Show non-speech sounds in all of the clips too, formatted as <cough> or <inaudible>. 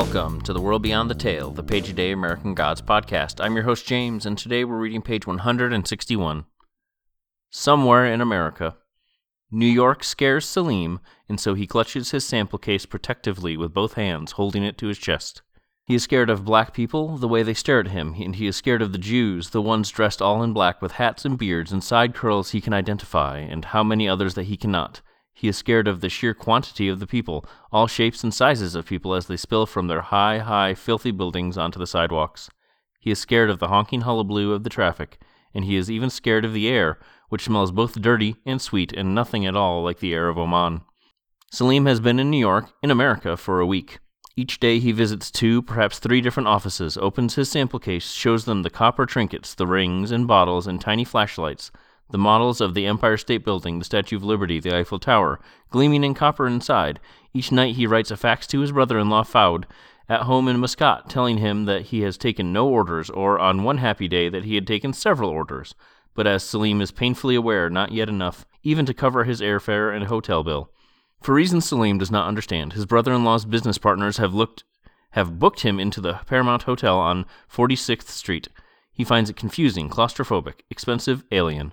Welcome to the World Beyond the Tale, the Page a Day American Gods podcast. I'm your host, James, and today we're reading page 161. Somewhere in America. New York scares Salim, and so he clutches his sample case protectively with both hands, holding it to his chest. He is scared of black people, the way they stare at him, and he is scared of the Jews, the ones dressed all in black with hats and beards and side curls he can identify, and how many others that he cannot. He is scared of the sheer quantity of the people, all shapes and sizes of people as they spill from their high, high, filthy buildings onto the sidewalks. He is scared of the honking hullabaloo of the traffic, and he is even scared of the air, which smells both dirty and sweet and nothing at all like the air of Oman. Salim has been in New York, in America, for a week. Each day he visits two, perhaps three different offices, opens his sample case, shows them the copper trinkets, the rings and bottles and tiny flashlights, the models of the Empire State Building, the Statue of Liberty, the Eiffel Tower, gleaming in copper inside. Each night he writes a fax to his brother in law Fouad, at home in Muscat, telling him that he has taken no orders, or on one happy day that he had taken several orders. But as Salim is painfully aware, not yet enough, even to cover his airfare and hotel bill. For reasons Salim does not understand, his brother in law's business partners have looked have booked him into the Paramount Hotel on 46th Street. He finds it confusing, claustrophobic, expensive, alien.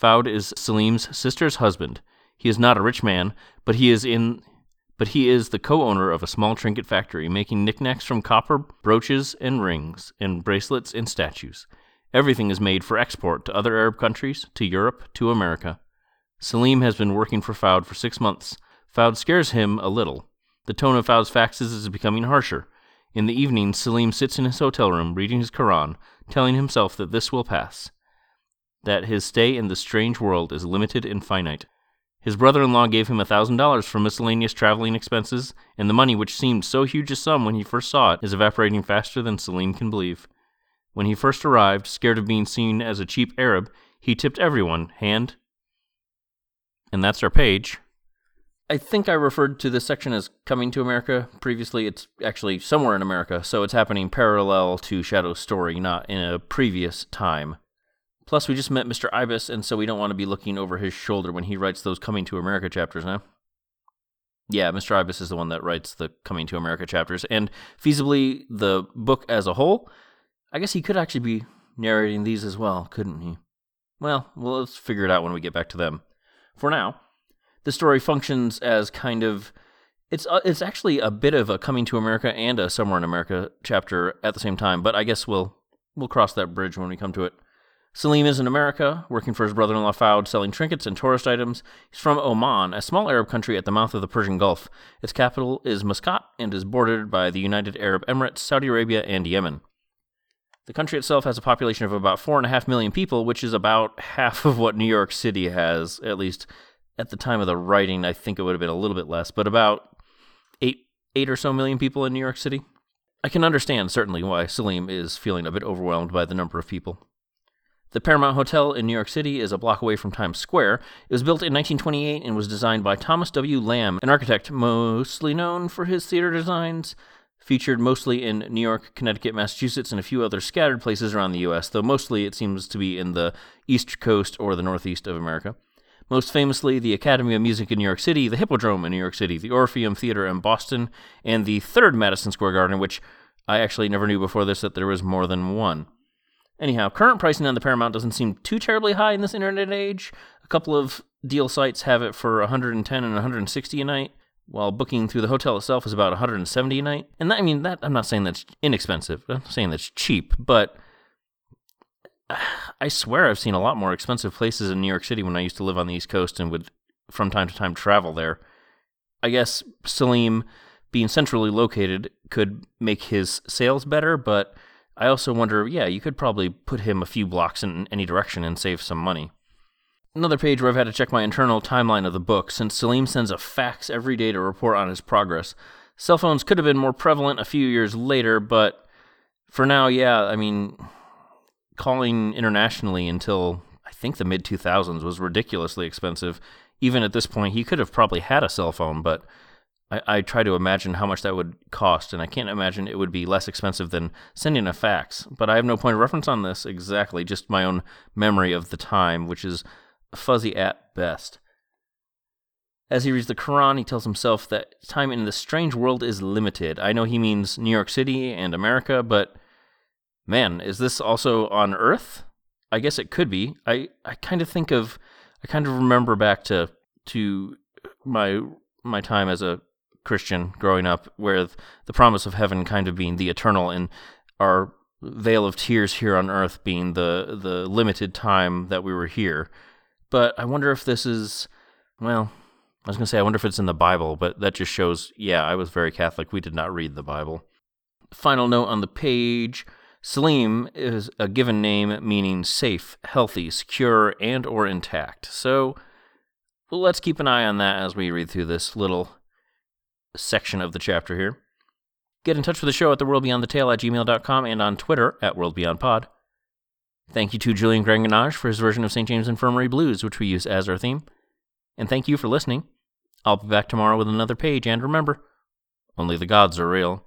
Fouad is Salim's sister's husband. He is not a rich man, but he is in but he is the co-owner of a small trinket factory making knickknacks from copper brooches and rings and bracelets and statues. Everything is made for export to other Arab countries, to Europe, to America. Salim has been working for Fouad for six months. Fouad scares him a little. The tone of Fouad's faxes is becoming harsher. In the evening, Salim sits in his hotel room reading his Koran, telling himself that this will pass that his stay in the strange world is limited and finite. His brother in law gave him a thousand dollars for miscellaneous traveling expenses, and the money, which seemed so huge a sum when he first saw it, is evaporating faster than Salim can believe. When he first arrived, scared of being seen as a cheap Arab, he tipped everyone, hand. And that's our page. I think I referred to this section as coming to America previously. It's actually somewhere in America, so it's happening parallel to Shadow's story, not in a previous time. Plus, we just met Mr. Ibis, and so we don't want to be looking over his shoulder when he writes those Coming to America chapters now. Yeah, Mr. Ibis is the one that writes the Coming to America chapters, and feasibly the book as a whole. I guess he could actually be narrating these as well, couldn't he? Well, well, let's figure it out when we get back to them. For now, the story functions as kind of it's uh, it's actually a bit of a coming to America and a somewhere in America chapter at the same time, but I guess we'll we'll cross that bridge when we come to it. Salim is in America, working for his brother in law Fouad, selling trinkets and tourist items. He's from Oman, a small Arab country at the mouth of the Persian Gulf. Its capital is Muscat and is bordered by the United Arab Emirates, Saudi Arabia, and Yemen. The country itself has a population of about 4.5 million people, which is about half of what New York City has, at least at the time of the writing. I think it would have been a little bit less, but about 8, 8 or so million people in New York City. I can understand, certainly, why Salim is feeling a bit overwhelmed by the number of people. The Paramount Hotel in New York City is a block away from Times Square. It was built in 1928 and was designed by Thomas W. Lamb, an architect mostly known for his theater designs, featured mostly in New York, Connecticut, Massachusetts, and a few other scattered places around the U.S., though mostly it seems to be in the East Coast or the Northeast of America. Most famously, the Academy of Music in New York City, the Hippodrome in New York City, the Orpheum Theater in Boston, and the third Madison Square Garden, which I actually never knew before this that there was more than one. Anyhow, current pricing on the Paramount doesn't seem too terribly high in this internet age. A couple of deal sites have it for 110 and 160 a night, while booking through the hotel itself is about 170 a night. And that, I mean, that I'm not saying that's inexpensive. I'm saying that's cheap, but <sighs> I swear I've seen a lot more expensive places in New York City when I used to live on the East Coast and would, from time to time, travel there. I guess Salim, being centrally located, could make his sales better, but I also wonder, yeah, you could probably put him a few blocks in any direction and save some money. Another page where I've had to check my internal timeline of the book, since Salim sends a fax every day to report on his progress. Cell phones could have been more prevalent a few years later, but for now, yeah, I mean, calling internationally until I think the mid 2000s was ridiculously expensive. Even at this point, he could have probably had a cell phone, but I, I try to imagine how much that would cost, and I can't imagine it would be less expensive than sending a fax. But I have no point of reference on this exactly, just my own memory of the time, which is fuzzy at best. As he reads the Quran, he tells himself that time in this strange world is limited. I know he means New York City and America, but man, is this also on Earth? I guess it could be. I, I kind of think of, I kind of remember back to to my my time as a Christian growing up, where the promise of heaven kind of being the eternal and our vale of tears here on earth being the the limited time that we were here. But I wonder if this is, well, I was going to say, I wonder if it's in the Bible, but that just shows, yeah, I was very Catholic. We did not read the Bible. Final note on the page Salim is a given name meaning safe, healthy, secure, and or intact. So let's keep an eye on that as we read through this little section of the chapter here. Get in touch with the show at theworldbeyondthetale at gmail.com and on Twitter at worldbeyondpod. Thank you to Julian Granganage for his version of St. James Infirmary Blues, which we use as our theme. And thank you for listening. I'll be back tomorrow with another page, and remember, only the gods are real.